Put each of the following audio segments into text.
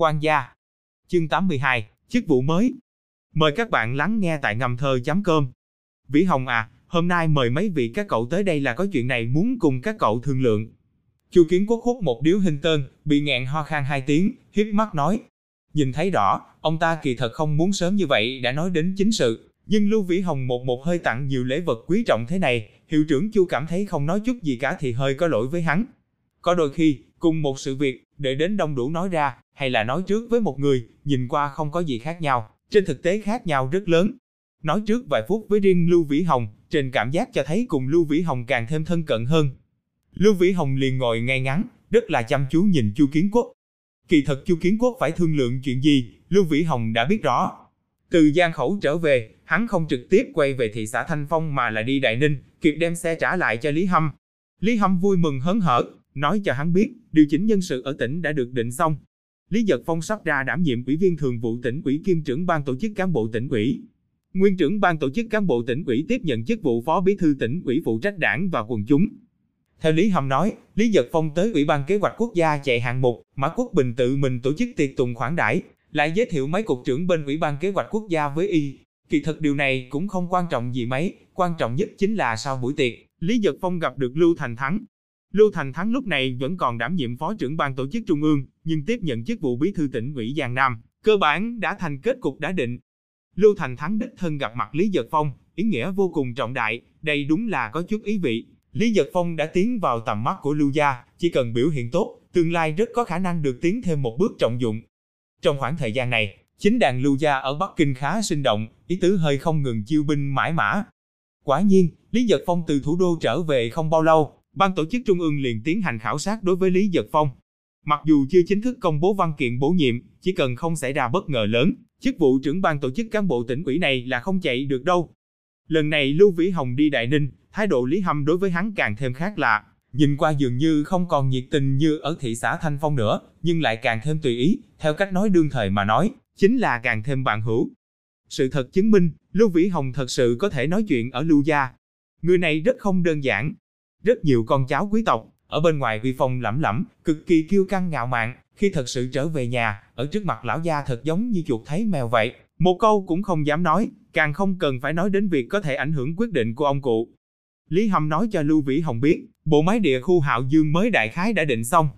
quan gia. Chương 82, chức vụ mới. Mời các bạn lắng nghe tại ngầm thơ.com. Vĩ Hồng à, hôm nay mời mấy vị các cậu tới đây là có chuyện này muốn cùng các cậu thương lượng. Chu Kiến Quốc hút một điếu hình tơn, bị ngẹn ho khan hai tiếng, hiếp mắt nói. Nhìn thấy rõ, ông ta kỳ thật không muốn sớm như vậy đã nói đến chính sự, nhưng Lưu Vĩ Hồng một một hơi tặng nhiều lễ vật quý trọng thế này, hiệu trưởng Chu cảm thấy không nói chút gì cả thì hơi có lỗi với hắn. Có đôi khi, cùng một sự việc, để đến đông đủ nói ra, hay là nói trước với một người, nhìn qua không có gì khác nhau, trên thực tế khác nhau rất lớn. Nói trước vài phút với riêng Lưu Vĩ Hồng, trên cảm giác cho thấy cùng Lưu Vĩ Hồng càng thêm thân cận hơn. Lưu Vĩ Hồng liền ngồi ngay ngắn, rất là chăm chú nhìn Chu Kiến Quốc. Kỳ thật Chu Kiến Quốc phải thương lượng chuyện gì, Lưu Vĩ Hồng đã biết rõ. Từ Giang Khẩu trở về, hắn không trực tiếp quay về thị xã Thanh Phong mà là đi Đại Ninh, kịp đem xe trả lại cho Lý Hâm. Lý Hâm vui mừng hớn hở, nói cho hắn biết, điều chỉnh nhân sự ở tỉnh đã được định xong. Lý Giật Phong sắp ra đảm nhiệm ủy viên thường vụ tỉnh ủy kiêm trưởng ban tổ chức cán bộ tỉnh ủy. Nguyên trưởng ban tổ chức cán bộ tỉnh ủy tiếp nhận chức vụ phó bí thư tỉnh ủy phụ trách đảng và quần chúng. Theo Lý Hầm nói, Lý Giật Phong tới Ủy ban Kế hoạch Quốc gia chạy hạng mục, Mã Quốc Bình tự mình tổ chức tiệc tùng khoản đãi, lại giới thiệu mấy cục trưởng bên Ủy ban Kế hoạch Quốc gia với y. Kỳ thật điều này cũng không quan trọng gì mấy, quan trọng nhất chính là sau buổi tiệc, Lý Giật Phong gặp được Lưu Thành Thắng. Lưu Thành Thắng lúc này vẫn còn đảm nhiệm phó trưởng ban tổ chức trung ương, nhưng tiếp nhận chức vụ bí thư tỉnh ủy Giang Nam, cơ bản đã thành kết cục đã định. Lưu Thành Thắng đích thân gặp mặt Lý Giật Phong, ý nghĩa vô cùng trọng đại, đây đúng là có chút ý vị. Lý Giật Phong đã tiến vào tầm mắt của Lưu gia, chỉ cần biểu hiện tốt, tương lai rất có khả năng được tiến thêm một bước trọng dụng. Trong khoảng thời gian này, chính đàn Lưu gia ở Bắc Kinh khá sinh động, ý tứ hơi không ngừng chiêu binh mãi mã. Quả nhiên, Lý Giật Phong từ thủ đô trở về không bao lâu, ban tổ chức trung ương liền tiến hành khảo sát đối với Lý Giật Phong. Mặc dù chưa chính thức công bố văn kiện bổ nhiệm, chỉ cần không xảy ra bất ngờ lớn, chức vụ trưởng ban tổ chức cán bộ tỉnh ủy này là không chạy được đâu. Lần này Lưu Vĩ Hồng đi Đại Ninh, thái độ Lý Hâm đối với hắn càng thêm khác lạ, nhìn qua dường như không còn nhiệt tình như ở thị xã Thanh Phong nữa, nhưng lại càng thêm tùy ý, theo cách nói đương thời mà nói, chính là càng thêm bạn hữu. Sự thật chứng minh, Lưu Vĩ Hồng thật sự có thể nói chuyện ở Lưu gia. Người này rất không đơn giản. Rất nhiều con cháu quý tộc, ở bên ngoài uy phong lẫm lẫm, cực kỳ kiêu căng ngạo mạn, khi thật sự trở về nhà, ở trước mặt lão gia thật giống như chuột thấy mèo vậy, một câu cũng không dám nói, càng không cần phải nói đến việc có thể ảnh hưởng quyết định của ông cụ. Lý Hâm nói cho Lưu Vĩ Hồng biết, bộ máy địa khu Hạo Dương mới đại khái đã định xong.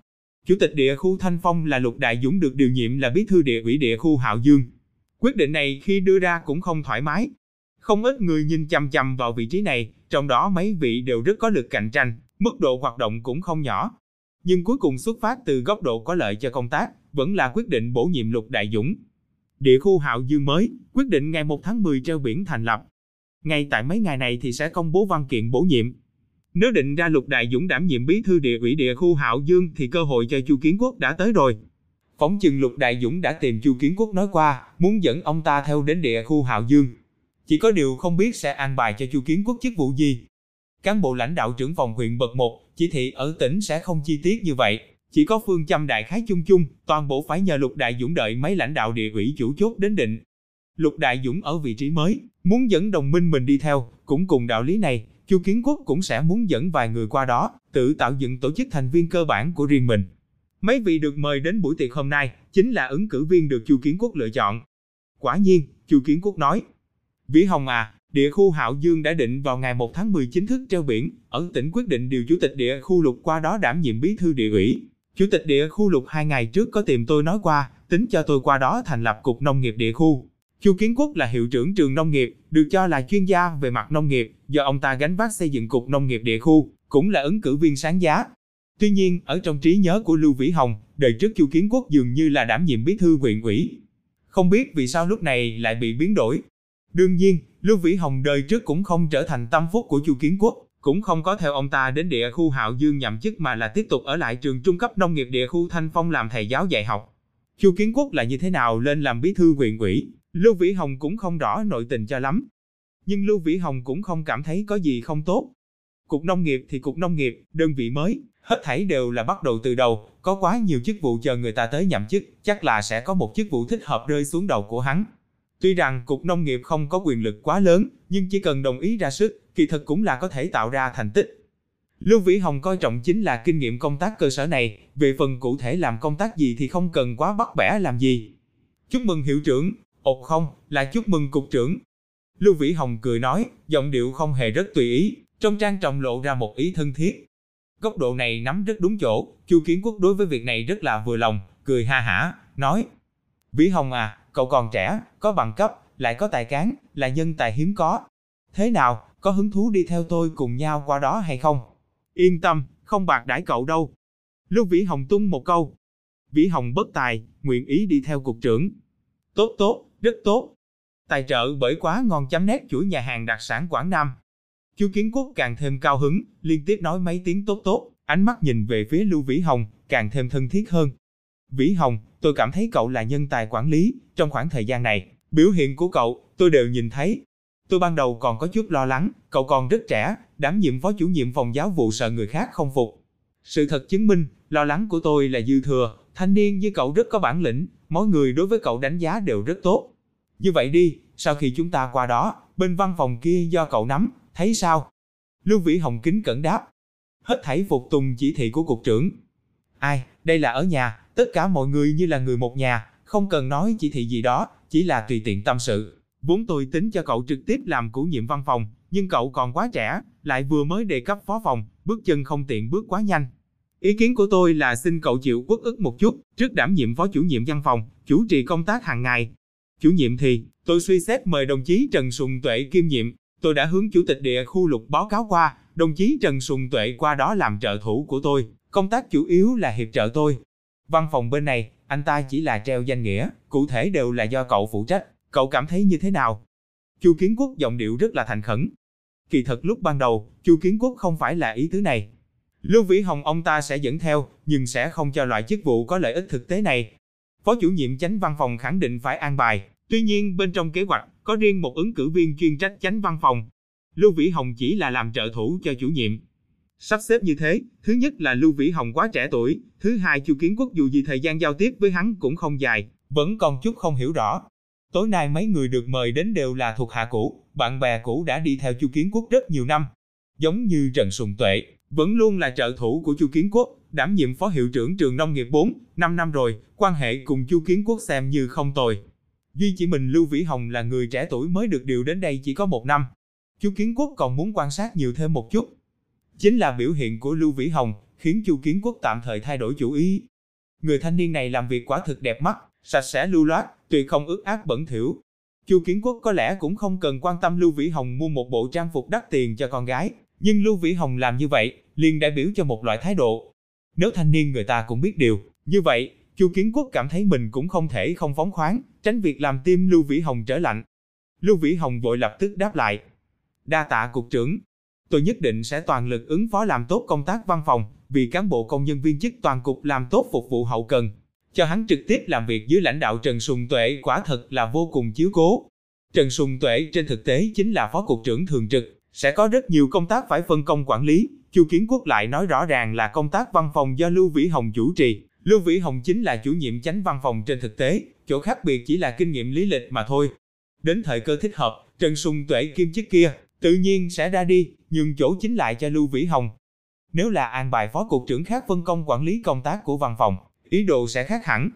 Chủ tịch địa khu Thanh Phong là Lục Đại Dũng được điều nhiệm là bí thư địa ủy địa khu Hạo Dương. Quyết định này khi đưa ra cũng không thoải mái. Không ít người nhìn chăm chăm vào vị trí này, trong đó mấy vị đều rất có lực cạnh tranh, mức độ hoạt động cũng không nhỏ. Nhưng cuối cùng xuất phát từ góc độ có lợi cho công tác, vẫn là quyết định bổ nhiệm Lục Đại Dũng. Địa khu Hạo Dương mới, quyết định ngày 1 tháng 10 treo biển thành lập. Ngay tại mấy ngày này thì sẽ công bố văn kiện bổ nhiệm. Nếu định ra Lục Đại Dũng đảm nhiệm bí thư địa ủy địa khu Hạo Dương thì cơ hội cho Chu Kiến Quốc đã tới rồi. Phóng chừng Lục Đại Dũng đã tìm Chu Kiến Quốc nói qua, muốn dẫn ông ta theo đến địa khu Hạo Dương. Chỉ có điều không biết sẽ an bài cho Chu Kiến Quốc chức vụ gì. Cán bộ lãnh đạo trưởng phòng huyện bậc 1, chỉ thị ở tỉnh sẽ không chi tiết như vậy, chỉ có phương châm đại khái chung chung, toàn bộ phải nhờ Lục Đại Dũng đợi mấy lãnh đạo địa ủy chủ chốt đến định. Lục Đại Dũng ở vị trí mới, muốn dẫn đồng minh mình đi theo, cũng cùng đạo lý này, Chu Kiến Quốc cũng sẽ muốn dẫn vài người qua đó, tự tạo dựng tổ chức thành viên cơ bản của riêng mình. Mấy vị được mời đến buổi tiệc hôm nay, chính là ứng cử viên được Chu Kiến Quốc lựa chọn. Quả nhiên, Chu Kiến Quốc nói, Vĩ Hồng à, địa khu Hạo Dương đã định vào ngày 1 tháng 10 chính thức treo biển, ở tỉnh quyết định điều chủ tịch địa khu lục qua đó đảm nhiệm bí thư địa ủy. Chủ tịch địa khu lục hai ngày trước có tìm tôi nói qua, tính cho tôi qua đó thành lập cục nông nghiệp địa khu. Chu Kiến Quốc là hiệu trưởng trường nông nghiệp, được cho là chuyên gia về mặt nông nghiệp, do ông ta gánh vác xây dựng cục nông nghiệp địa khu, cũng là ứng cử viên sáng giá. Tuy nhiên, ở trong trí nhớ của Lưu Vĩ Hồng, đời trước Chu Kiến Quốc dường như là đảm nhiệm bí thư huyện ủy. Không biết vì sao lúc này lại bị biến đổi. Đương nhiên, Lưu Vĩ Hồng đời trước cũng không trở thành tâm phúc của Chu Kiến Quốc, cũng không có theo ông ta đến địa khu Hạo Dương nhậm chức mà là tiếp tục ở lại trường trung cấp nông nghiệp địa khu Thanh Phong làm thầy giáo dạy học. Chu Kiến Quốc là như thế nào lên làm bí thư huyện ủy, Lưu Vĩ Hồng cũng không rõ nội tình cho lắm. Nhưng Lưu Vĩ Hồng cũng không cảm thấy có gì không tốt. Cục nông nghiệp thì cục nông nghiệp, đơn vị mới, hết thảy đều là bắt đầu từ đầu, có quá nhiều chức vụ chờ người ta tới nhậm chức, chắc là sẽ có một chức vụ thích hợp rơi xuống đầu của hắn. Tuy rằng cục nông nghiệp không có quyền lực quá lớn, nhưng chỉ cần đồng ý ra sức, kỳ thật cũng là có thể tạo ra thành tích. Lưu Vĩ Hồng coi trọng chính là kinh nghiệm công tác cơ sở này, về phần cụ thể làm công tác gì thì không cần quá bắt bẻ làm gì. Chúc mừng hiệu trưởng, ột không, là chúc mừng cục trưởng. Lưu Vĩ Hồng cười nói, giọng điệu không hề rất tùy ý, trong trang trọng lộ ra một ý thân thiết. Góc độ này nắm rất đúng chỗ, Chu Kiến Quốc đối với việc này rất là vừa lòng, cười ha hả, nói: "Vĩ Hồng à, cậu còn trẻ, có bằng cấp, lại có tài cán, là nhân tài hiếm có. Thế nào, có hứng thú đi theo tôi cùng nhau qua đó hay không?" Yên tâm, không bạc đãi cậu đâu. Lưu Vĩ Hồng tung một câu. Vĩ Hồng bất tài, nguyện ý đi theo cục trưởng. Tốt tốt, rất tốt. Tài trợ bởi quá ngon chấm nét chuỗi nhà hàng đặc sản Quảng Nam. Chu Kiến Quốc càng thêm cao hứng, liên tiếp nói mấy tiếng tốt tốt, ánh mắt nhìn về phía Lưu Vĩ Hồng, càng thêm thân thiết hơn. Vĩ Hồng, tôi cảm thấy cậu là nhân tài quản lý, trong khoảng thời gian này, biểu hiện của cậu, tôi đều nhìn thấy. Tôi ban đầu còn có chút lo lắng, cậu còn rất trẻ, đảm nhiệm phó chủ nhiệm phòng giáo vụ sợ người khác không phục. Sự thật chứng minh, lo lắng của tôi là dư thừa, thanh niên như cậu rất có bản lĩnh, mỗi người đối với cậu đánh giá đều rất tốt. Như vậy đi, sau khi chúng ta qua đó, bên văn phòng kia do cậu nắm, thấy sao? Lưu Vĩ Hồng kính cẩn đáp. Hết thảy phục tùng chỉ thị của cục trưởng. Ai, đây là ở nhà, tất cả mọi người như là người một nhà, không cần nói chỉ thị gì đó, chỉ là tùy tiện tâm sự. Vốn tôi tính cho cậu trực tiếp làm chủ nhiệm văn phòng, nhưng cậu còn quá trẻ, lại vừa mới đề cấp phó phòng, bước chân không tiện bước quá nhanh. Ý kiến của tôi là xin cậu chịu quốc ức một chút, trước đảm nhiệm phó chủ nhiệm văn phòng, chủ trì công tác hàng ngày. Chủ nhiệm thì, tôi suy xét mời đồng chí Trần Sùng Tuệ kiêm nhiệm, tôi đã hướng chủ tịch địa khu lục báo cáo qua, đồng chí Trần Sùng Tuệ qua đó làm trợ thủ của tôi, công tác chủ yếu là hiệp trợ tôi. Văn phòng bên này, anh ta chỉ là treo danh nghĩa, cụ thể đều là do cậu phụ trách, cậu cảm thấy như thế nào? Chu Kiến Quốc giọng điệu rất là thành khẩn, Kỳ thật lúc ban đầu, Chu Kiến Quốc không phải là ý tứ này. Lưu Vĩ Hồng ông ta sẽ dẫn theo, nhưng sẽ không cho loại chức vụ có lợi ích thực tế này. Phó chủ nhiệm chánh văn phòng khẳng định phải an bài, tuy nhiên bên trong kế hoạch có riêng một ứng cử viên chuyên trách chánh văn phòng. Lưu Vĩ Hồng chỉ là làm trợ thủ cho chủ nhiệm. Sắp xếp như thế, thứ nhất là Lưu Vĩ Hồng quá trẻ tuổi, thứ hai Chu Kiến Quốc dù gì thời gian giao tiếp với hắn cũng không dài, vẫn còn chút không hiểu rõ. Tối nay mấy người được mời đến đều là thuộc hạ cũ, bạn bè cũ đã đi theo Chu Kiến Quốc rất nhiều năm. Giống như Trần Sùng Tuệ, vẫn luôn là trợ thủ của Chu Kiến Quốc, đảm nhiệm phó hiệu trưởng trường nông nghiệp 4, 5 năm rồi, quan hệ cùng Chu Kiến Quốc xem như không tồi. Duy chỉ mình Lưu Vĩ Hồng là người trẻ tuổi mới được điều đến đây chỉ có một năm. Chu Kiến Quốc còn muốn quan sát nhiều thêm một chút. Chính là biểu hiện của Lưu Vĩ Hồng, khiến Chu Kiến Quốc tạm thời thay đổi chủ ý. Người thanh niên này làm việc quả thực đẹp mắt, sạch sẽ lưu loát, tuyệt không ướt ác bẩn thỉu, Chu Kiến Quốc có lẽ cũng không cần quan tâm Lưu Vĩ Hồng mua một bộ trang phục đắt tiền cho con gái, nhưng Lưu Vĩ Hồng làm như vậy, liền đại biểu cho một loại thái độ. Nếu thanh niên người ta cũng biết điều, như vậy, Chu Kiến Quốc cảm thấy mình cũng không thể không phóng khoáng, tránh việc làm tim Lưu Vĩ Hồng trở lạnh. Lưu Vĩ Hồng vội lập tức đáp lại. Đa tạ cục trưởng, tôi nhất định sẽ toàn lực ứng phó làm tốt công tác văn phòng, vì cán bộ công nhân viên chức toàn cục làm tốt phục vụ hậu cần, cho hắn trực tiếp làm việc dưới lãnh đạo Trần Sùng Tuệ quả thật là vô cùng chiếu cố. Trần Sùng Tuệ trên thực tế chính là phó cục trưởng thường trực, sẽ có rất nhiều công tác phải phân công quản lý. Chu Kiến Quốc lại nói rõ ràng là công tác văn phòng do Lưu Vĩ Hồng chủ trì. Lưu Vĩ Hồng chính là chủ nhiệm chánh văn phòng trên thực tế, chỗ khác biệt chỉ là kinh nghiệm lý lịch mà thôi. Đến thời cơ thích hợp, Trần Sùng Tuệ kiêm chức kia, tự nhiên sẽ ra đi, nhường chỗ chính lại cho Lưu Vĩ Hồng. Nếu là an bài phó cục trưởng khác phân công quản lý công tác của văn phòng, ý đồ sẽ khác hẳn.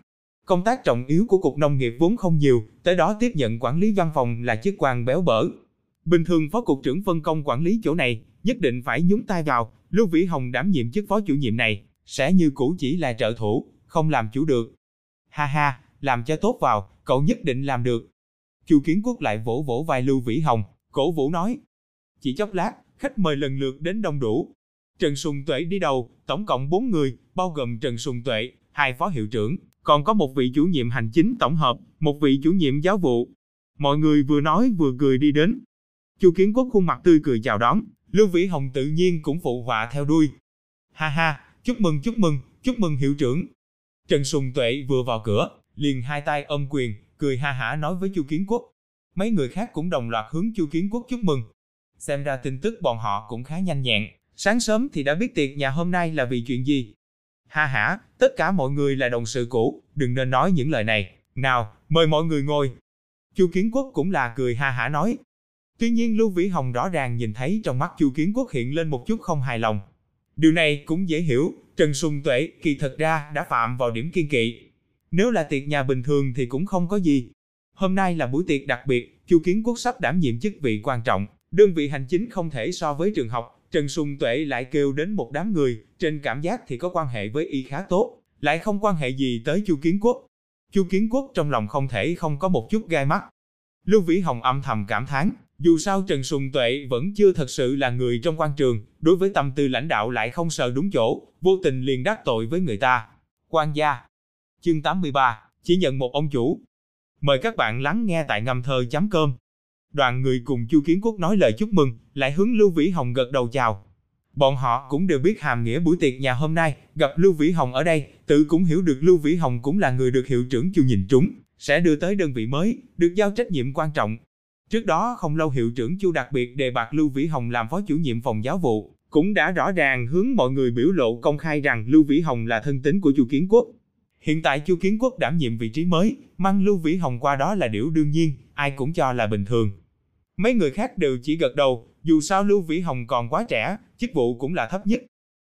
Công tác trọng yếu của Cục Nông nghiệp vốn không nhiều, tới đó tiếp nhận quản lý văn phòng là chức quan béo bở. Bình thường Phó Cục trưởng phân công quản lý chỗ này, nhất định phải nhúng tay vào, Lưu Vĩ Hồng đảm nhiệm chức phó chủ nhiệm này, sẽ như cũ chỉ là trợ thủ, không làm chủ được. Ha ha, làm cho tốt vào, cậu nhất định làm được. Chu Kiến Quốc lại vỗ vỗ vai Lưu Vĩ Hồng, cổ vũ nói. Chỉ chốc lát, khách mời lần lượt đến đông đủ. Trần Sùng Tuệ đi đầu, tổng cộng 4 người, bao gồm Trần Sùng Tuệ, hai phó hiệu trưởng, còn có một vị chủ nhiệm hành chính tổng hợp, một vị chủ nhiệm giáo vụ. Mọi người vừa nói vừa cười đi đến. Chu Kiến Quốc khuôn mặt tươi cười chào đón, Lưu Vĩ Hồng tự nhiên cũng phụ họa theo đuôi. Ha ha, chúc mừng chúc mừng, chúc mừng hiệu trưởng. Trần Sùng Tuệ vừa vào cửa, liền hai tay ôm quyền, cười ha hả nói với Chu Kiến Quốc. Mấy người khác cũng đồng loạt hướng Chu Kiến Quốc chúc mừng. Xem ra tin tức bọn họ cũng khá nhanh nhẹn, sáng sớm thì đã biết tiệc nhà hôm nay là vì chuyện gì. Ha hả, tất cả mọi người là đồng sự cũ, đừng nên nói những lời này. Nào, mời mọi người ngồi. Chu Kiến Quốc cũng là cười ha hả nói. Tuy nhiên Lưu Vĩ Hồng rõ ràng nhìn thấy trong mắt Chu Kiến Quốc hiện lên một chút không hài lòng. Điều này cũng dễ hiểu, Trần Sùng Tuệ kỳ thật ra đã phạm vào điểm kiên kỵ. Nếu là tiệc nhà bình thường thì cũng không có gì. Hôm nay là buổi tiệc đặc biệt, Chu Kiến Quốc sắp đảm nhiệm chức vị quan trọng, đơn vị hành chính không thể so với trường học, Trần Sùng Tuệ lại kêu đến một đám người, trên cảm giác thì có quan hệ với y khá tốt, lại không quan hệ gì tới Chu Kiến Quốc. Chu Kiến Quốc trong lòng không thể không có một chút gai mắt. Lưu Vĩ Hồng âm thầm cảm thán, dù sao Trần Sùng Tuệ vẫn chưa thật sự là người trong quan trường, đối với tâm tư lãnh đạo lại không sợ đúng chỗ, vô tình liền đắc tội với người ta. Quan gia Chương 83, chỉ nhận một ông chủ. Mời các bạn lắng nghe tại ngâm thơ chấm cơm. Đoàn người cùng Chu Kiến Quốc nói lời chúc mừng, lại hướng Lưu Vĩ Hồng gật đầu chào. Bọn họ cũng đều biết hàm nghĩa buổi tiệc nhà hôm nay, gặp Lưu Vĩ Hồng ở đây, tự cũng hiểu được Lưu Vĩ Hồng cũng là người được hiệu trưởng Chu nhìn trúng, sẽ đưa tới đơn vị mới, được giao trách nhiệm quan trọng. Trước đó không lâu hiệu trưởng Chu đặc biệt đề bạt Lưu Vĩ Hồng làm phó chủ nhiệm phòng giáo vụ, cũng đã rõ ràng hướng mọi người biểu lộ công khai rằng Lưu Vĩ Hồng là thân tín của Chu Kiến Quốc. Hiện tại Chu Kiến Quốc đảm nhiệm vị trí mới, mang Lưu Vĩ Hồng qua đó là điều đương nhiên, ai cũng cho là bình thường. Mấy người khác đều chỉ gật đầu, dù sao Lưu Vĩ Hồng còn quá trẻ, chức vụ cũng là thấp nhất.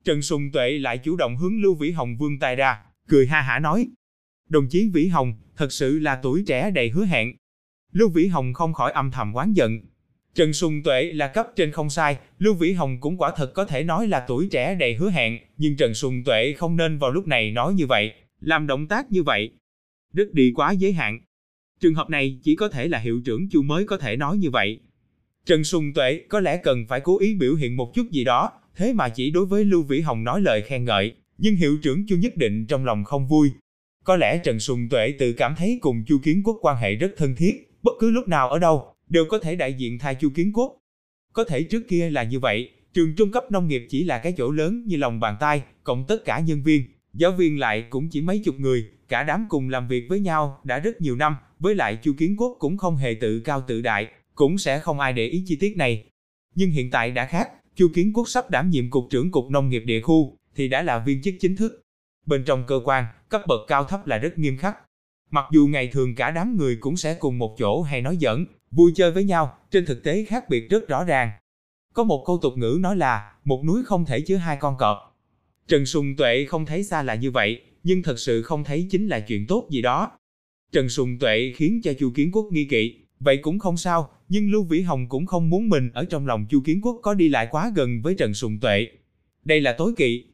Trần Sùng Tuệ lại chủ động hướng Lưu Vĩ Hồng vươn tay ra, cười ha hả nói. Đồng chí Vĩ Hồng, thật sự là tuổi trẻ đầy hứa hẹn. Lưu Vĩ Hồng không khỏi âm thầm oán giận. Trần Sùng Tuệ là cấp trên không sai, Lưu Vĩ Hồng cũng quả thật có thể nói là tuổi trẻ đầy hứa hẹn, nhưng Trần Sùng Tuệ không nên vào lúc này nói như vậy, làm động tác như vậy. Rất đi quá giới hạn. Trường hợp này chỉ có thể là hiệu trưởng Chu mới có thể nói như vậy. Trần Sùng Tuệ có lẽ cần phải cố ý biểu hiện một chút gì đó, thế mà chỉ đối với Lưu Vĩ Hồng nói lời khen ngợi, nhưng hiệu trưởng Chu nhất định trong lòng không vui. Có lẽ Trần Sùng Tuệ tự cảm thấy cùng Chu Kiến Quốc quan hệ rất thân thiết, bất cứ lúc nào ở đâu, đều có thể đại diện thay Chu Kiến Quốc. Có thể trước kia là như vậy, trường trung cấp nông nghiệp chỉ là cái chỗ lớn như lòng bàn tay, cộng tất cả nhân viên, giáo viên lại cũng chỉ mấy chục người, cả đám cùng làm việc với nhau đã rất nhiều năm, với lại Chu Kiến Quốc cũng không hề tự cao tự đại, cũng sẽ không ai để ý chi tiết này. Nhưng hiện tại đã khác, Chu Kiến Quốc sắp đảm nhiệm cục trưởng cục nông nghiệp địa khu, thì đã là viên chức chính thức. Bên trong cơ quan, cấp bậc cao thấp là rất nghiêm khắc. Mặc dù ngày thường cả đám người cũng sẽ cùng một chỗ hay nói giỡn, vui chơi với nhau, trên thực tế khác biệt rất rõ ràng. Có một câu tục ngữ nói là, một núi không thể chứa hai con cọp. Trần Sùng Tuệ không thấy xa là như vậy, nhưng thật sự không thấy chính là chuyện tốt gì đó. Trần Sùng Tuệ khiến cho Chu Kiến Quốc nghi kỵ, vậy cũng không sao, nhưng Lưu Vĩ Hồng cũng không muốn mình ở trong lòng Chu Kiến Quốc có đi lại quá gần với Trần Sùng Tuệ. Đây là tối kỵ.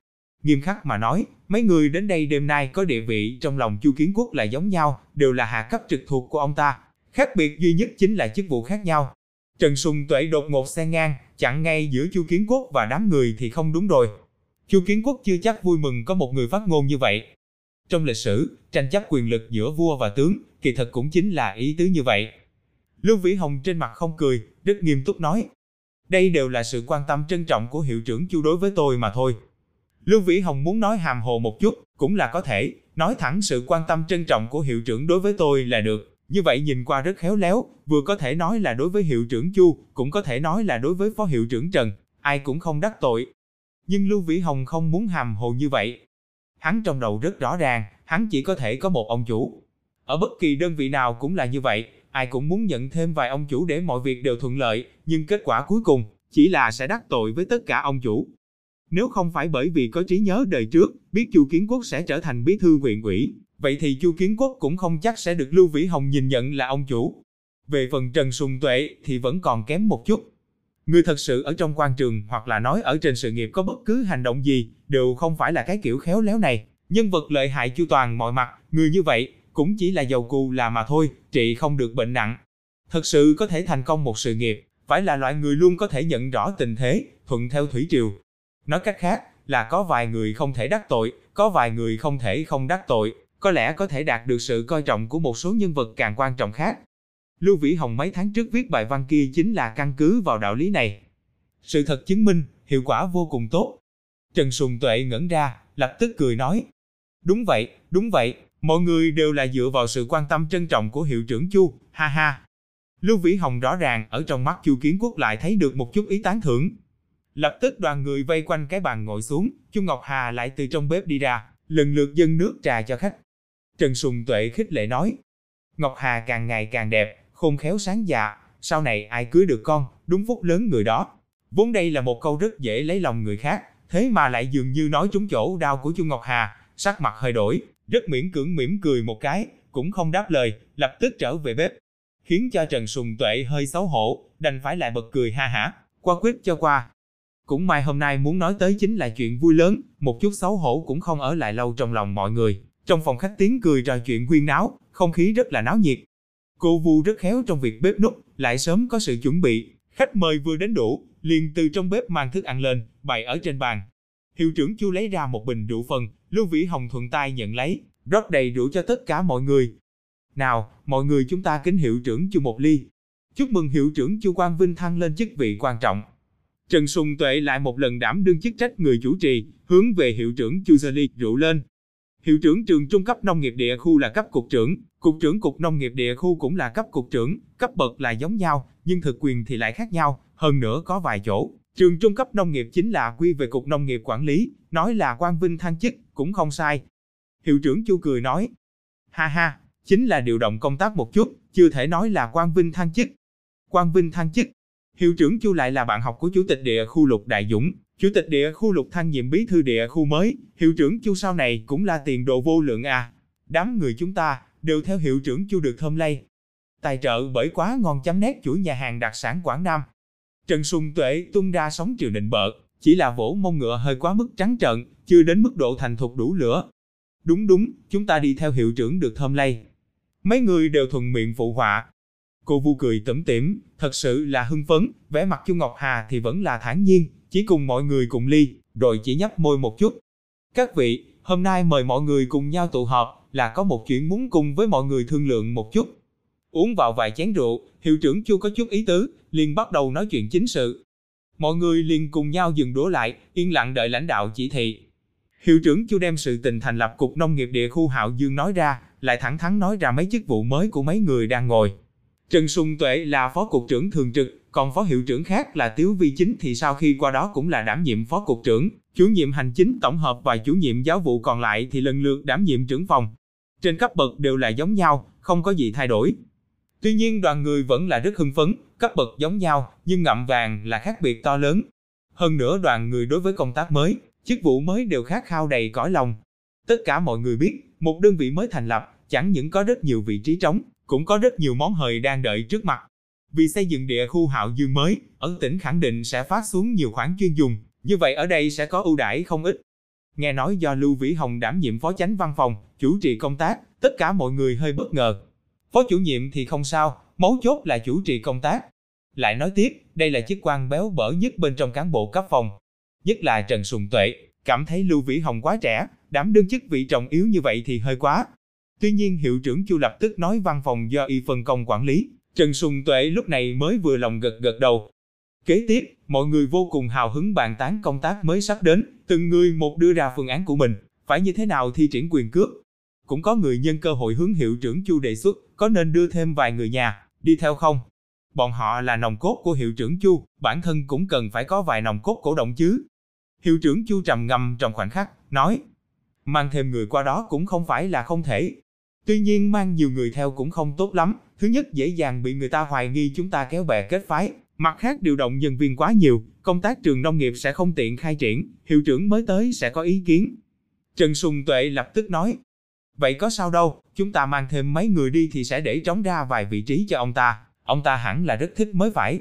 Nghiêm khắc mà nói, mấy người đến đây đêm nay có địa vị trong lòng Chu Kiến Quốc là giống nhau, đều là hạ cấp trực thuộc của ông ta. Khác biệt duy nhất chính là chức vụ khác nhau. Trần Sùng Tuệ đột ngột xe ngang, chặn ngay giữa Chu Kiến Quốc và đám người thì không đúng rồi. Chu Kiến Quốc chưa chắc vui mừng có một người phát ngôn như vậy. Trong lịch sử, tranh chấp quyền lực giữa vua và tướng, kỳ thật cũng chính là ý tứ như vậy. Lưu Vĩ Hồng trên mặt không cười, rất nghiêm túc nói. Đây đều là sự quan tâm trân trọng của hiệu trưởng Chu đối với tôi mà thôi. Lưu Vĩ Hồng muốn nói hàm hồ một chút, cũng là có thể, nói thẳng sự quan tâm trân trọng của hiệu trưởng đối với tôi là được. Như vậy nhìn qua rất khéo léo, vừa có thể nói là đối với hiệu trưởng Chu, cũng có thể nói là đối với phó hiệu trưởng Trần, ai cũng không đắc tội. Nhưng Lưu Vĩ Hồng không muốn hàm hồ như vậy. Hắn trong đầu rất rõ ràng, hắn chỉ có thể có một ông chủ. Ở bất kỳ đơn vị nào cũng là như vậy, ai cũng muốn nhận thêm vài ông chủ để mọi việc đều thuận lợi, nhưng kết quả cuối cùng chỉ là sẽ đắc tội với tất cả ông chủ. Nếu không phải bởi vì có trí nhớ đời trước, biết Chu Kiến Quốc sẽ trở thành bí thư huyện ủy, vậy thì Chu Kiến Quốc cũng không chắc sẽ được Lưu Vĩ Hồng nhìn nhận là ông chủ. Về phần Trần Sùng Tuệ thì vẫn còn kém một chút. Người thật sự ở trong quan trường hoặc là nói ở trên sự nghiệp có bất cứ hành động gì, đều không phải là cái kiểu khéo léo này. Nhân vật lợi hại chu toàn mọi mặt, người như vậy, cũng chỉ là giàu cù là mà thôi, trị không được bệnh nặng. Thật sự có thể thành công một sự nghiệp, phải là loại người luôn có thể nhận rõ tình thế, thuận theo thủy triều. Nói cách khác, là có vài người không thể đắc tội, có vài người không thể không đắc tội, có lẽ có thể đạt được sự coi trọng của một số nhân vật càng quan trọng khác. Lưu Vĩ Hồng mấy tháng trước viết bài văn kia chính là căn cứ vào đạo lý này. Sự thật chứng minh, hiệu quả vô cùng tốt. Trần Sùng Tuệ ngẩn ra, lập tức cười nói. Đúng vậy, đúng vậy, mọi người đều là dựa vào sự quan tâm trân trọng của hiệu trưởng Chu, ha ha. Lưu Vĩ Hồng rõ ràng ở trong mắt Chu Kiến Quốc lại thấy được một chút ý tán thưởng. Lập tức đoàn người vây quanh cái bàn ngồi xuống, Chu Ngọc Hà lại từ trong bếp đi ra, lần lượt dâng nước trà cho khách. Trần Sùng Tuệ khích lệ nói, Ngọc Hà càng ngày càng đẹp, khôn khéo sáng dạ, sau này ai cưới được con, đúng phúc lớn người đó. Vốn đây là một câu rất dễ lấy lòng người khác, thế mà lại dường như nói trúng chỗ đau của Chu Ngọc Hà, sắc mặt hơi đổi, rất miễn cưỡng mỉm cười một cái, cũng không đáp lời, lập tức trở về bếp. Khiến cho Trần Sùng Tuệ hơi xấu hổ, đành phải lại bật cười ha hả, qua quyết cho qua. Cũng may hôm nay muốn nói tới chính là chuyện vui lớn, một chút xấu hổ cũng không ở lại lâu trong lòng mọi người. Trong phòng khách tiếng cười trò chuyện huyên náo, không khí rất là náo nhiệt. Cô Vu rất khéo trong việc bếp núc, lại sớm có sự chuẩn bị. Khách mời vừa đến đủ, liền từ trong bếp mang thức ăn lên, bày ở trên bàn. Hiệu trưởng Chu lấy ra một bình rượu phần, Lưu Vĩ Hồng thuận tay nhận lấy, rót đầy rượu cho tất cả mọi người. Nào, mọi người chúng ta kính hiệu trưởng Chu một ly. Chúc mừng hiệu trưởng Chu Quang Vinh thăng lên chức vị quan trọng. Trần Sùng Tuệ lại một lần đảm đương chức trách người chủ trì, hướng về hiệu trưởng Chu Gia Ly rượu lên. Hiệu trưởng trường trung cấp nông nghiệp địa khu là cấp cục trưởng, cục trưởng cục nông nghiệp địa khu cũng là cấp cục trưởng, cấp bậc là giống nhau, nhưng thực quyền thì lại khác nhau, hơn nữa có vài chỗ. Trường trung cấp nông nghiệp chính là quy về cục nông nghiệp quản lý, nói là quan vinh thăng chức, cũng không sai. Hiệu trưởng Chu cười nói, ha ha, chính là điều động công tác một chút, chưa thể nói là quan vinh thăng chức. Quan vinh thăng chức. Hiệu trưởng Chu lại là bạn học của chủ tịch địa khu Lục Đại Dũng, chủ tịch địa khu Lục thăng nhiệm bí thư địa khu mới, hiệu trưởng Chu sau này cũng là tiền đồ vô lượng à. Đám người chúng ta đều theo hiệu trưởng Chu được thơm lây. Tài trợ bởi quá ngon chấm nét chuỗi nhà hàng đặc sản Quảng Nam. Trần Sùng Tuệ tung ra sóng triều nịnh bợ, chỉ là vỗ mông ngựa hơi quá mức trắng trợn, chưa đến mức độ thành thục đủ lửa. Đúng đúng, chúng ta đi theo hiệu trưởng được thơm lây. Mấy người đều thuận miệng phụ họa. Cô Vu cười tẩm tỉm, thật sự là hưng phấn, vẻ mặt Chu Ngọc Hà thì vẫn là thản nhiên, chỉ cùng mọi người cùng ly, rồi chỉ nhấp môi một chút. Các vị, hôm nay mời mọi người cùng nhau tụ họp, là có một chuyện muốn cùng với mọi người thương lượng một chút. Uống vào vài chén rượu, hiệu trưởng Chu có chút ý tứ, liền bắt đầu nói chuyện chính sự. Mọi người liền cùng nhau dừng đũa lại, yên lặng đợi lãnh đạo chỉ thị. Hiệu trưởng Chu đem sự tình thành lập cục nông nghiệp địa khu Hạo Dương nói ra, lại thẳng thắn nói ra mấy chức vụ mới của mấy người đang ngồi. Trần Sùng Tuệ là phó cục trưởng thường trực, còn phó hiệu trưởng khác là Tiếu Vi Chính thì sau khi qua đó cũng là đảm nhiệm phó cục trưởng, chủ nhiệm hành chính tổng hợp và chủ nhiệm giáo vụ còn lại thì lần lượt đảm nhiệm trưởng phòng. Trên cấp bậc đều là giống nhau, không có gì thay đổi. Tuy nhiên đoàn người vẫn là rất hưng phấn, cấp bậc giống nhau, nhưng ngậm vàng là khác biệt to lớn. Hơn nữa đoàn người đối với công tác mới, chức vụ mới đều khát khao đầy cõi lòng. Tất cả mọi người biết, một đơn vị mới thành lập, chẳng những có rất nhiều vị trí trống, cũng có rất nhiều món hời đang đợi trước mặt. Vì xây dựng địa khu Hạo Dương mới, ở tỉnh khẳng định sẽ phát xuống nhiều khoản chuyên dùng, như vậy ở đây sẽ có ưu đãi không ít. Nghe nói do Lưu Vĩ Hồng đảm nhiệm phó chánh văn phòng, chủ trì công tác, tất cả mọi người hơi bất ngờ. Phó chủ nhiệm thì không sao, mấu chốt là chủ trì công tác. Lại nói tiếp, đây là chức quan béo bở nhất bên trong cán bộ cấp phòng. Nhất là Trần Sùng Tuệ, cảm thấy Lưu Vĩ Hồng quá trẻ, đảm đương chức vị trọng yếu như vậy thì hơi quá. Tuy nhiên hiệu trưởng Chu lập tức nói văn phòng do y phân công quản lý, Trần Sùng Tuệ lúc này mới vừa lòng gật gật đầu. Kế tiếp, mọi người vô cùng hào hứng bàn tán công tác mới sắp đến, từng người một đưa ra phương án của mình, phải như thế nào thi triển quyền cước. Cũng có người nhân cơ hội hướng hiệu trưởng Chu đề xuất, có nên đưa thêm vài người nhà, đi theo không? Bọn họ là nòng cốt của hiệu trưởng Chu, bản thân cũng cần phải có vài nòng cốt cổ động chứ. Hiệu trưởng Chu trầm ngâm trong khoảnh khắc, nói, mang thêm người qua đó cũng không phải là không thể. Tuy nhiên mang nhiều người theo cũng không tốt lắm, thứ nhất dễ dàng bị người ta hoài nghi chúng ta kéo bè kết phái, mặt khác điều động nhân viên quá nhiều, công tác trường nông nghiệp sẽ không tiện khai triển, hiệu trưởng mới tới sẽ có ý kiến. Trần Sùng Tuệ lập tức nói, vậy có sao đâu, chúng ta mang thêm mấy người đi thì sẽ để trống ra vài vị trí cho ông ta, ông ta hẳn là rất thích mới phải.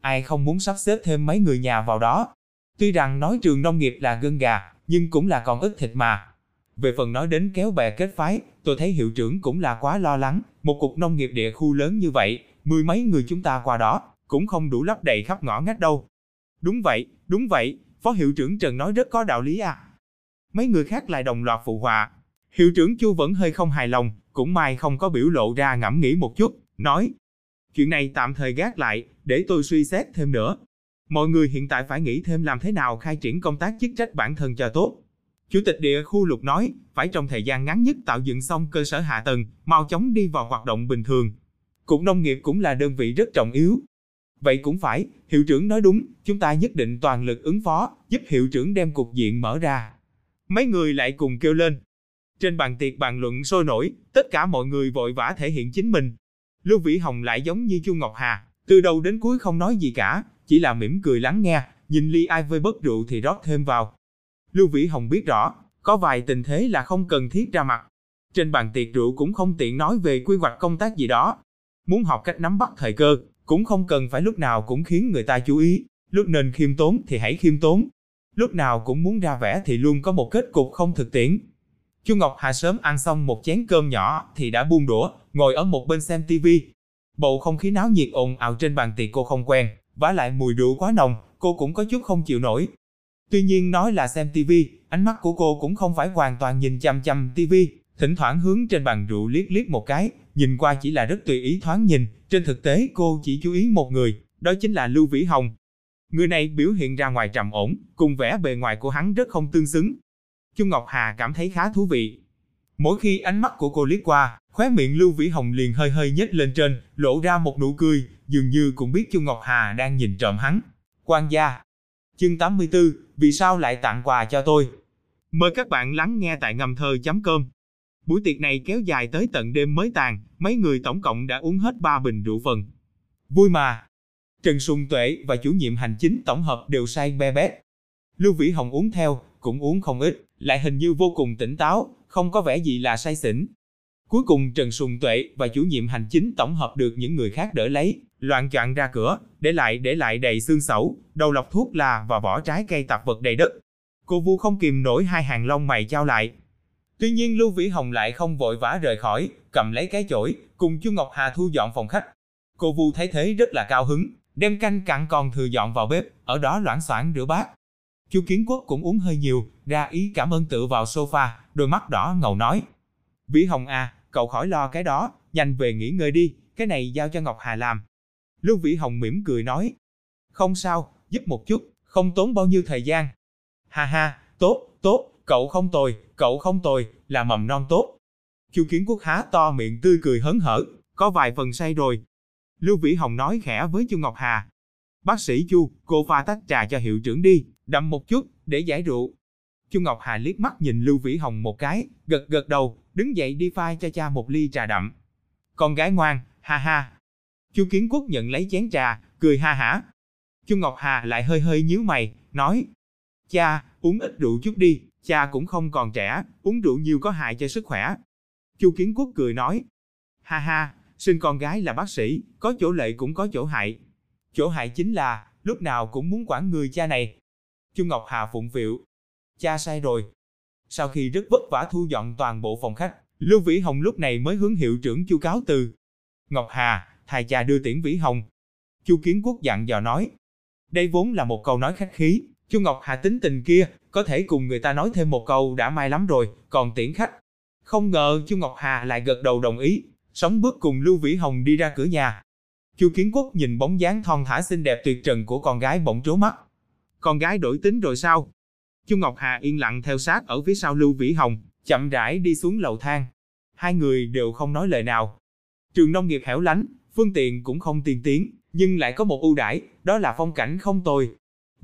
Ai không muốn sắp xếp thêm mấy người nhà vào đó. Tuy rằng nói trường nông nghiệp là gân gà, nhưng cũng là còn ít thịt mà. Về phần nói đến kéo bè kết phái, tôi thấy hiệu trưởng cũng là quá lo lắng, một cục nông nghiệp địa khu lớn như vậy, mười mấy người chúng ta qua đó, cũng không đủ lấp đầy khắp ngõ ngách đâu. Đúng vậy, đúng vậy, Phó Hiệu trưởng Trần nói rất có đạo lý à. Mấy người khác lại đồng loạt phụ họa. Hiệu trưởng Chu vẫn hơi không hài lòng, cũng may không có biểu lộ ra ngẫm nghĩ một chút, nói. Chuyện này tạm thời gác lại, để tôi suy xét thêm nữa. Mọi người hiện tại phải nghĩ thêm làm thế nào khai triển công tác chức trách bản thân cho tốt. Chủ tịch địa khu lục nói, phải trong thời gian ngắn nhất tạo dựng xong cơ sở hạ tầng, mau chóng đi vào hoạt động bình thường. Cục nông nghiệp cũng là đơn vị rất trọng yếu. Vậy cũng phải, hiệu trưởng nói đúng, chúng ta nhất định toàn lực ứng phó, giúp hiệu trưởng đem cục diện mở ra. Mấy người lại cùng kêu lên. Trên bàn tiệc bàn luận sôi nổi, tất cả mọi người vội vã thể hiện chính mình. Lưu Vĩ Hồng lại giống như Chu Ngọc Hà, từ đầu đến cuối không nói gì cả, chỉ là mỉm cười lắng nghe, nhìn ly ai vơi bớt rượu thì rót thêm vào, Lưu Vĩ Hồng biết rõ, có vài tình thế là không cần thiết ra mặt. Trên bàn tiệc rượu cũng không tiện nói về quy hoạch công tác gì đó. Muốn học cách nắm bắt thời cơ, cũng không cần phải lúc nào cũng khiến người ta chú ý. Lúc nên khiêm tốn thì hãy khiêm tốn. Lúc nào cũng muốn ra vẻ thì luôn có một kết cục không thực tiễn. Chu Ngọc Hà sớm ăn xong một chén cơm nhỏ thì đã buông đũa, ngồi ở một bên xem tivi. Bầu không khí náo nhiệt ồn ào trên bàn tiệc cô không quen, vả lại mùi rượu quá nồng, cô cũng có chút không chịu nổi. Tuy nhiên nói là xem tivi, ánh mắt của cô cũng không phải hoàn toàn nhìn chăm chăm tivi, thỉnh thoảng hướng trên bàn rượu liếc liếc một cái, nhìn qua chỉ là rất tùy ý thoáng nhìn, trên thực tế cô chỉ chú ý một người, đó chính là Lưu Vĩ Hồng. Người này biểu hiện ra ngoài trầm ổn, cùng vẻ bề ngoài của hắn rất không tương xứng. Chu Ngọc Hà cảm thấy khá thú vị. Mỗi khi ánh mắt của cô liếc qua, khóe miệng Lưu Vĩ Hồng liền hơi hơi nhếch lên trên, lộ ra một nụ cười, dường như cũng biết Chu Ngọc Hà đang nhìn trộm hắn. Quan gia. Chương 84, vì sao lại tặng quà cho tôi? Mời các bạn lắng nghe tại ngầm thơ.com. Buổi tiệc này kéo dài tới tận đêm mới tàn, mấy người tổng cộng đã uống hết 3 bình rượu vần. Vui mà. Trần Xuân Tuệ và chủ nhiệm hành chính tổng hợp đều say be bét. Lưu Vĩ Hồng uống theo, cũng uống không ít, lại hình như vô cùng tỉnh táo, không có vẻ gì là say xỉn. Cuối cùng Trần Xuân Tuệ và chủ nhiệm hành chính tổng hợp được những người khác đỡ lấy, loạn choạng ra cửa, để lại để lại đầy xương sẩu, đầu lọc thuốc là và vỏ trái cây tạp vật đầy đất. Cô Vu không kìm nổi hai hàng lông mày trao lại. Tuy nhiên Lưu Vĩ Hồng lại không vội vã rời khỏi, cầm lấy cái chổi, cùng Chu Ngọc Hà thu dọn phòng khách. Cô Vu thấy thế rất là cao hứng, đem canh cặn còn thừa dọn vào bếp, ở đó loãng xoảng rửa bát. Chu Kiến Quốc cũng uống hơi nhiều, ra ý cảm ơn tự vào sofa, đôi mắt đỏ ngầu nói. Vĩ Hồng à, cậu khỏi lo cái đó, nhanh về nghỉ ngơi đi, cái này giao cho Ngọc Hà làm. Lưu Vĩ Hồng mỉm cười nói. Không sao, giúp một chút, không tốn bao nhiêu thời gian. Ha ha, tốt, tốt, cậu không tồi, cậu không tồi, là mầm non tốt. Chu Kiến Quốc há to miệng tươi cười hớn hở, có vài phần say rồi. Lưu Vĩ Hồng nói khẽ với Chu Ngọc Hà. Bác sĩ Chu, cô pha tách trà cho hiệu trưởng đi, đậm một chút, để giải rượu. Chu Ngọc Hà liếc mắt nhìn Lưu Vĩ Hồng một cái, gật gật đầu, đứng dậy đi pha cho cha một ly trà đậm. Con gái ngoan, ha ha. Chu Kiến Quốc nhận lấy chén trà, cười ha hả. Chu Ngọc Hà lại hơi hơi nhíu mày, nói, cha, uống ít rượu chút đi, cha cũng không còn trẻ, uống rượu nhiều có hại cho sức khỏe. Chu Kiến Quốc cười nói, ha ha, sinh con gái là bác sĩ, có chỗ lợi cũng có chỗ hại. Chỗ hại chính là, lúc nào cũng muốn quản người cha này. Chu Ngọc Hà phụng phịu, cha sai rồi. Sau khi rất vất vả thu dọn toàn bộ phòng khách, Lưu Vĩ Hồng lúc này mới hướng hiệu trưởng Chu cáo từ. Ngọc Hà, thầy cha đưa tiễn Vĩ Hồng. Chu Kiến Quốc dặn dò nói. Đây vốn là một câu nói khách khí, Chu Ngọc Hà tính tình kia, có thể cùng người ta nói thêm một câu đã may lắm rồi, còn tiễn khách. Không ngờ Chu Ngọc Hà lại gật đầu đồng ý, sống bước cùng Lưu Vĩ Hồng đi ra cửa nhà. Chu Kiến Quốc nhìn bóng dáng thon thả xinh đẹp tuyệt trần của con gái bỗng trố mắt. Con gái đổi tính rồi sao? Chu Ngọc Hà yên lặng theo sát ở phía sau Lưu Vĩ Hồng, chậm rãi đi xuống lầu thang. Hai người đều không nói lời nào. Trường nông nghiệp hẻo lánh, phương tiện cũng không tiên tiến, nhưng lại có một ưu đãi, đó là phong cảnh không tồi.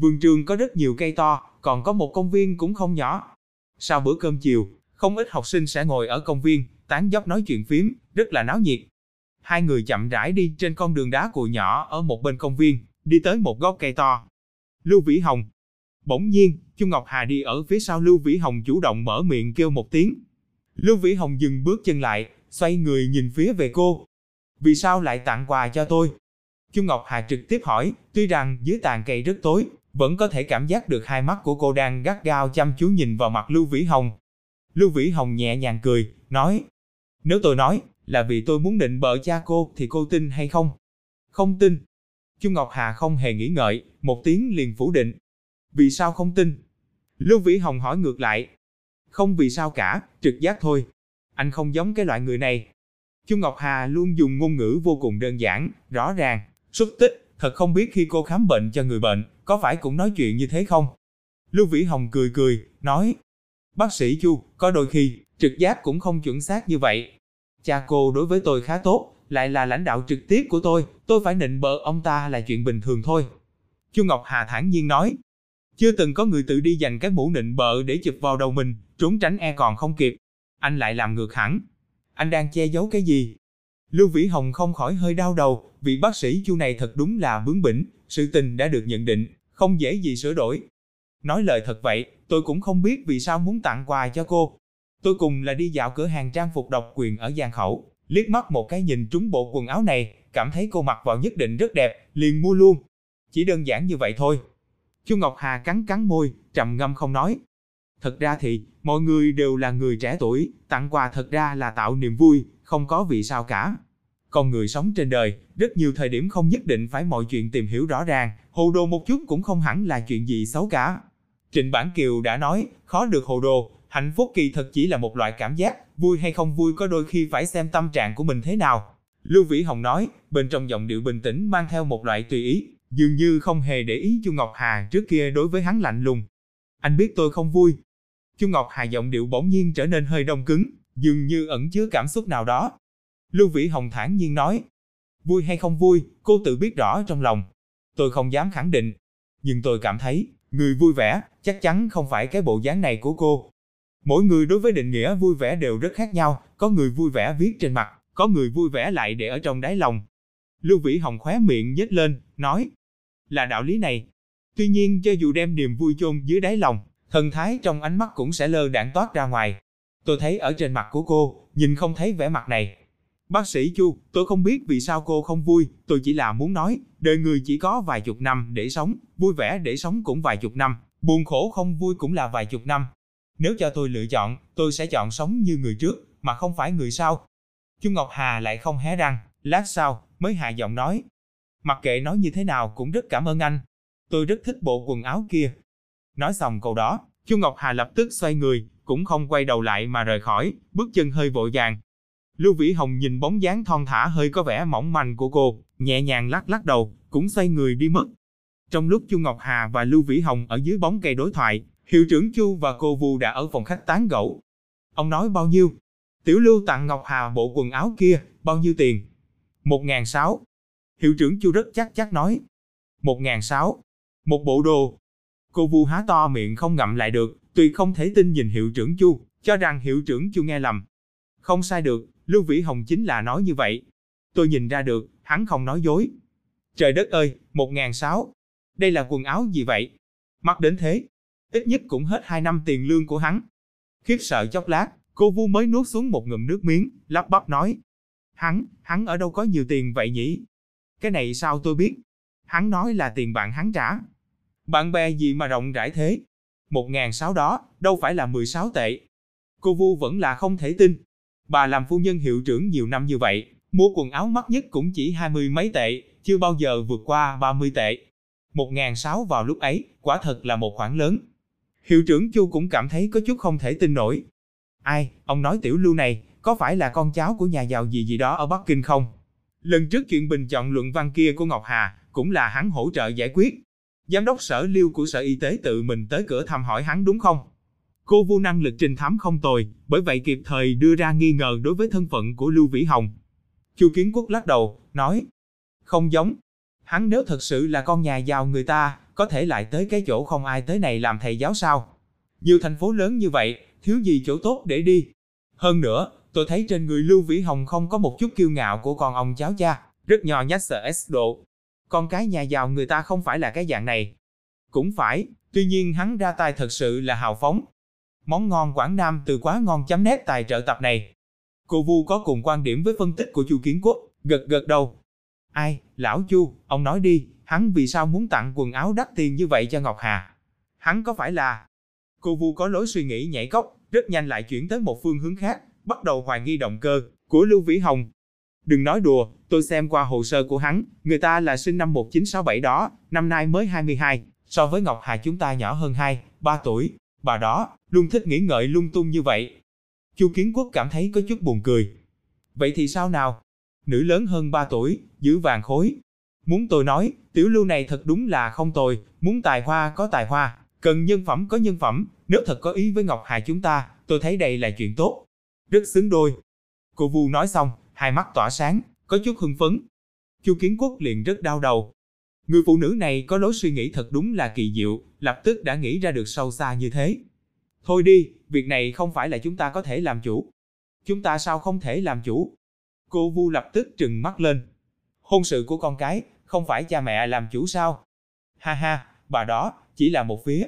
Vườn trường có rất nhiều cây to, còn có một công viên cũng không nhỏ. Sau bữa cơm chiều, không ít học sinh sẽ ngồi ở công viên, tán dốc nói chuyện phím, rất là náo nhiệt. Hai người chậm rãi đi trên con đường đá cuội nhỏ ở một bên công viên, đi tới một gốc cây to. Lưu Vĩ Hồng. Bỗng nhiên, Chu Ngọc Hà đi ở phía sau Lưu Vĩ Hồng chủ động mở miệng kêu một tiếng. Lưu Vĩ Hồng dừng bước chân lại, xoay người nhìn phía về cô. Vì sao lại tặng quà cho tôi? Chu Ngọc Hà trực tiếp hỏi, tuy rằng dưới tàn cây rất tối, vẫn có thể cảm giác được hai mắt của cô đang gắt gao chăm chú nhìn vào mặt Lưu Vĩ Hồng. Lưu Vĩ Hồng nhẹ nhàng cười, nói, nếu tôi nói là vì tôi muốn định bợ cha cô thì cô tin hay không? Không tin. Chu Ngọc Hà không hề nghĩ ngợi, một tiếng liền phủ định. Vì sao không tin? Lưu Vĩ Hồng hỏi ngược lại. Không vì sao cả, trực giác thôi. Anh không giống cái loại người này. Chu Ngọc Hà luôn dùng ngôn ngữ vô cùng đơn giản, rõ ràng, xuất tích, thật không biết khi cô khám bệnh cho người bệnh, có phải cũng nói chuyện như thế không? Lưu Vĩ Hồng cười cười, nói, bác sĩ Chu, có đôi khi, trực giác cũng không chuẩn xác như vậy. Cha cô đối với tôi khá tốt, lại là lãnh đạo trực tiếp của tôi, tôi phải nịnh bợ ông ta là chuyện bình thường thôi. Chu Ngọc Hà thản nhiên nói, chưa từng có người tự đi dành cái mũ nịnh bợ để chụp vào đầu mình, trốn tránh e còn không kịp. Anh lại làm ngược hẳn. Anh đang che giấu cái gì? Lưu Vĩ Hồng không khỏi hơi đau đầu, vị bác sĩ Chu này thật đúng là bướng bỉnh, sự tình đã được nhận định, không dễ gì sửa đổi. Nói lời thật vậy, Tôi cũng không biết vì sao muốn tặng quà cho cô. Tôi cùng là đi dạo cửa hàng trang phục độc quyền ở Giang Khẩu, liếc mắt một cái nhìn trúng bộ quần áo này, cảm thấy cô mặc vào nhất định rất đẹp, liền mua luôn. Chỉ đơn giản như vậy thôi. Chu Ngọc Hà cắn cắn môi, trầm ngâm không nói. Thật ra thì, mọi người đều là người trẻ tuổi, tặng quà thật ra là tạo niềm vui, không có vì sao cả. Con người sống trên đời, rất nhiều thời điểm không nhất định phải mọi chuyện tìm hiểu rõ ràng, hồ đồ một chút cũng không hẳn là chuyện gì xấu cả. Trịnh Bản Kiều đã nói, khó được hồ đồ, hạnh phúc kỳ thật chỉ là một loại cảm giác, vui hay không vui có đôi khi phải xem tâm trạng của mình thế nào. Lưu Vĩ Hồng nói, bên trong giọng điệu bình tĩnh mang theo một loại tùy ý, dường như không hề để ý Chu Ngọc Hà trước kia đối với hắn lạnh lùng. Anh biết tôi không vui. Chu Ngọc Hà giọng điệu bỗng nhiên trở nên hơi đông cứng, dường như ẩn chứa cảm xúc nào đó. Lưu Vĩ Hồng thản nhiên nói, vui hay không vui, cô tự biết rõ trong lòng. Tôi không dám khẳng định, nhưng tôi cảm thấy, người vui vẻ, chắc chắn không phải cái bộ dáng này của cô. Mỗi người đối với định nghĩa vui vẻ đều rất khác nhau, có người vui vẻ viết trên mặt, có người vui vẻ lại để ở trong đáy lòng. Lưu Vĩ Hồng khóe miệng nhếch lên, nói, là đạo lý này. Tuy nhiên cho dù đem niềm vui chôn dưới đáy lòng, thần thái trong ánh mắt cũng sẽ lơ đãng toát ra ngoài. Tôi thấy ở trên mặt của cô, nhìn không thấy vẻ mặt này. Bác sĩ Chu, tôi không biết vì sao cô không vui, tôi chỉ là muốn nói, đời người chỉ có vài chục năm để sống, vui vẻ để sống cũng vài chục năm, buồn khổ không vui cũng là vài chục năm. Nếu cho tôi lựa chọn, tôi sẽ chọn sống như người trước, mà không phải người sau. Chu Ngọc Hà lại không hé răng, lát sau, mới hạ giọng nói. Mặc kệ nói như thế nào cũng rất cảm ơn anh. Tôi rất thích bộ quần áo kia. Nói xong câu đó, Chu Ngọc Hà lập tức xoay người, cũng không quay đầu lại mà rời khỏi, bước chân hơi vội vàng. Lưu Vĩ Hồng nhìn bóng dáng thon thả hơi có vẻ mỏng manh của cô, nhẹ nhàng lắc lắc đầu, cũng xoay người đi mất. Trong lúc Chu Ngọc Hà và Lưu Vĩ Hồng ở dưới bóng cây đối thoại, hiệu trưởng Chu và cô Vu đã ở phòng khách tán gẫu. Ông nói bao nhiêu? Tiểu Lưu tặng Ngọc Hà bộ quần áo kia, bao nhiêu tiền? Một ngàn sáu. Hiệu trưởng Chu rất chắc chắc nói. Một ngàn sáu. Một bộ đồ. Cô Vu há to miệng không ngậm lại được, tuy không thể tin nhìn hiệu trưởng Chu, cho rằng hiệu trưởng Chu nghe lầm. Không sai được, Lưu Vĩ Hồng chính là nói như vậy. Tôi nhìn ra được, hắn không nói dối. Trời đất ơi, một ngàn sáu. Đây là quần áo gì vậy? Mặc đến thế, ít nhất cũng hết hai năm tiền lương của hắn. Khiếp sợ chốc lát, cô Vu mới nuốt xuống một ngụm nước miếng, lắp bắp nói. Hắn, hắn ở đâu có nhiều tiền vậy nhỉ? Cái này sao tôi biết? Hắn nói là tiền bạn hắn trả. Bạn bè gì mà rộng rãi thế? Một ngàn sáu đó, đâu phải là 16 tệ. Cô Vu vẫn là không thể tin. Bà làm phu nhân hiệu trưởng nhiều năm như vậy, mua quần áo mắc nhất cũng chỉ hai mươi mấy tệ, chưa bao giờ vượt qua 30 tệ. Một ngàn sáu vào lúc ấy, quả thật là một khoản lớn. Hiệu trưởng Chu cũng cảm thấy có chút không thể tin nổi. Ai, ông nói tiểu lưu này, có phải là con cháu của nhà giàu gì gì đó ở Bắc Kinh không? Lần trước chuyện bình chọn luận văn kia của Ngọc Hà, cũng là hắn hỗ trợ giải quyết. Giám đốc sở lưu của sở y tế tự mình tới cửa thăm hỏi hắn đúng không? Cô Vu năng lực trình thám không tồi, bởi vậy kịp thời đưa ra nghi ngờ đối với thân phận của Lưu Vĩ Hồng. Chu Kiến Quốc lắc đầu, nói, không giống. Hắn nếu thật sự là con nhà giàu người ta, có thể lại tới cái chỗ không ai tới này làm thầy giáo sao? Nhiều thành phố lớn như vậy, thiếu gì chỗ tốt để đi. Hơn nữa, tôi thấy trên người Lưu Vĩ Hồng không có một chút kiêu ngạo của con ông cháu cha, rất nhỏ nhát sợ S độ. Con cái nhà giàu người ta không phải là cái dạng này. Cũng phải, tuy nhiên hắn ra tay thật sự là hào phóng, Món ngon Quảng Nam từ quá ngon chấm nét tài trợ tập này. Cô Vu có cùng quan điểm với phân tích của Chu Kiến Quốc, gật gật đầu. Ai, lão Chu, ông nói đi, hắn vì sao muốn tặng quần áo đắt tiền như vậy cho Ngọc Hà? Hắn có phải là... Cô Vu có lối suy nghĩ nhảy cốc, rất nhanh lại chuyển tới một phương hướng khác, bắt đầu hoài nghi động cơ của Lưu Vĩ Hồng. Đừng nói đùa, tôi xem qua hồ sơ của hắn, người ta là sinh năm 1967 đó, năm nay mới 22, so với Ngọc Hà chúng ta nhỏ hơn 2, 3 tuổi, Bà đó, luôn thích nghĩ ngợi lung tung như vậy. Chu Kiến Quốc cảm thấy có chút buồn cười. Vậy thì sao nào? Nữ lớn hơn 3 tuổi, giữ vàng khối. Muốn tôi nói, tiểu lưu này thật đúng là không tồi, muốn tài hoa có tài hoa, cần nhân phẩm có nhân phẩm, nếu thật có ý với Ngọc Hà chúng ta, tôi thấy đây là chuyện tốt. Rất xứng đôi. Cô Vu nói xong, hai mắt tỏa sáng, có chút hưng phấn. Chu Kiến Quốc liền rất đau đầu, Người phụ nữ này có lối suy nghĩ thật đúng là kỳ diệu, lập tức đã nghĩ ra được sâu xa như thế. Thôi đi, việc này không phải là chúng ta có thể làm chủ. Chúng ta sao không thể làm chủ? Cô Vu lập tức trừng mắt lên. Hôn sự của con cái, không phải cha mẹ làm chủ sao? Ha ha, bà đó, chỉ là một phía.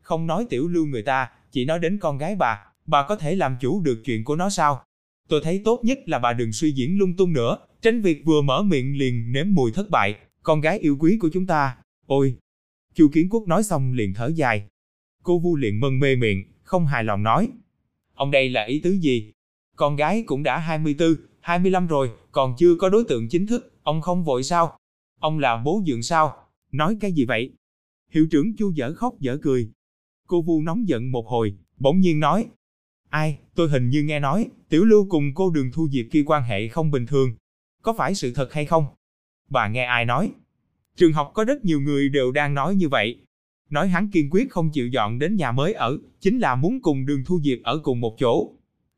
Không nói tiểu lưu người ta, chỉ nói đến con gái bà, bà có thể làm chủ được chuyện của nó sao? Tôi thấy tốt nhất là bà đừng suy diễn lung tung nữa, tránh việc vừa mở miệng liền nếm mùi thất bại, con gái yêu quý của chúng ta. Ôi! Chu Kiến Quốc nói xong liền thở dài. Cô Vu liền mân mê miệng, không hài lòng nói. Ông đây là ý tứ gì? Con gái cũng đã 24, 25 rồi, còn chưa có đối tượng chính thức, ông không vội sao? Ông là bố dượng sao? Nói cái gì vậy? Hiệu trưởng Chu dở khóc dở cười. Cô Vu nóng giận một hồi, bỗng nhiên nói. Ai, tôi hình như nghe nói, Tiểu Lưu cùng cô Đường Thu Diệp kia quan hệ không bình thường. Có phải sự thật hay không? Bà nghe ai nói? Trường học có rất nhiều người đều đang nói như vậy. Nói hắn kiên quyết không chịu dọn đến nhà mới ở, chính là muốn cùng Đường Thu Diệp ở cùng một chỗ.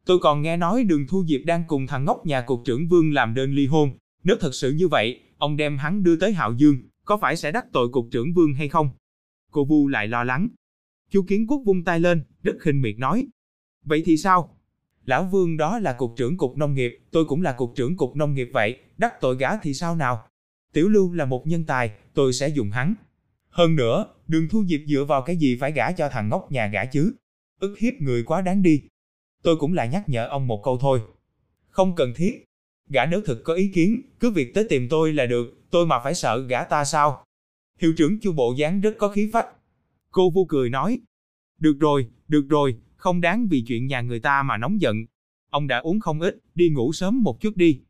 Tôi còn nghe nói Đường Thu Diệp đang cùng thằng ngốc nhà cục trưởng Vương làm đơn ly hôn. Nếu thật sự như vậy, ông đem hắn đưa tới Hạo Dương, có phải sẽ đắc tội cục trưởng Vương hay không? Cô Vu lại lo lắng. Chu Kiến Quốc vung tay lên, rất khinh miệt nói. Vậy thì sao? Lão Vương đó là cục trưởng cục nông nghiệp, tôi cũng là cục trưởng cục nông nghiệp vậy, đắc tội gã thì sao nào? Tiểu Lưu là một nhân tài, tôi sẽ dùng hắn. Hơn nữa, đường thu diệp dựa vào cái gì phải gả cho thằng ngốc nhà gả chứ? ức hiếp người quá đáng đi. Tôi cũng là nhắc nhở ông một câu thôi. Không cần thiết. Gã nếu thực có ý kiến, cứ việc tới tìm tôi là được, tôi mà phải sợ gã ta sao? Hiệu trưởng chu bộ dáng rất có khí phách. Cô vu cười nói. Được rồi, được rồi, không đáng vì chuyện nhà người ta mà nóng giận. Ông đã uống không ít, đi ngủ sớm một chút đi.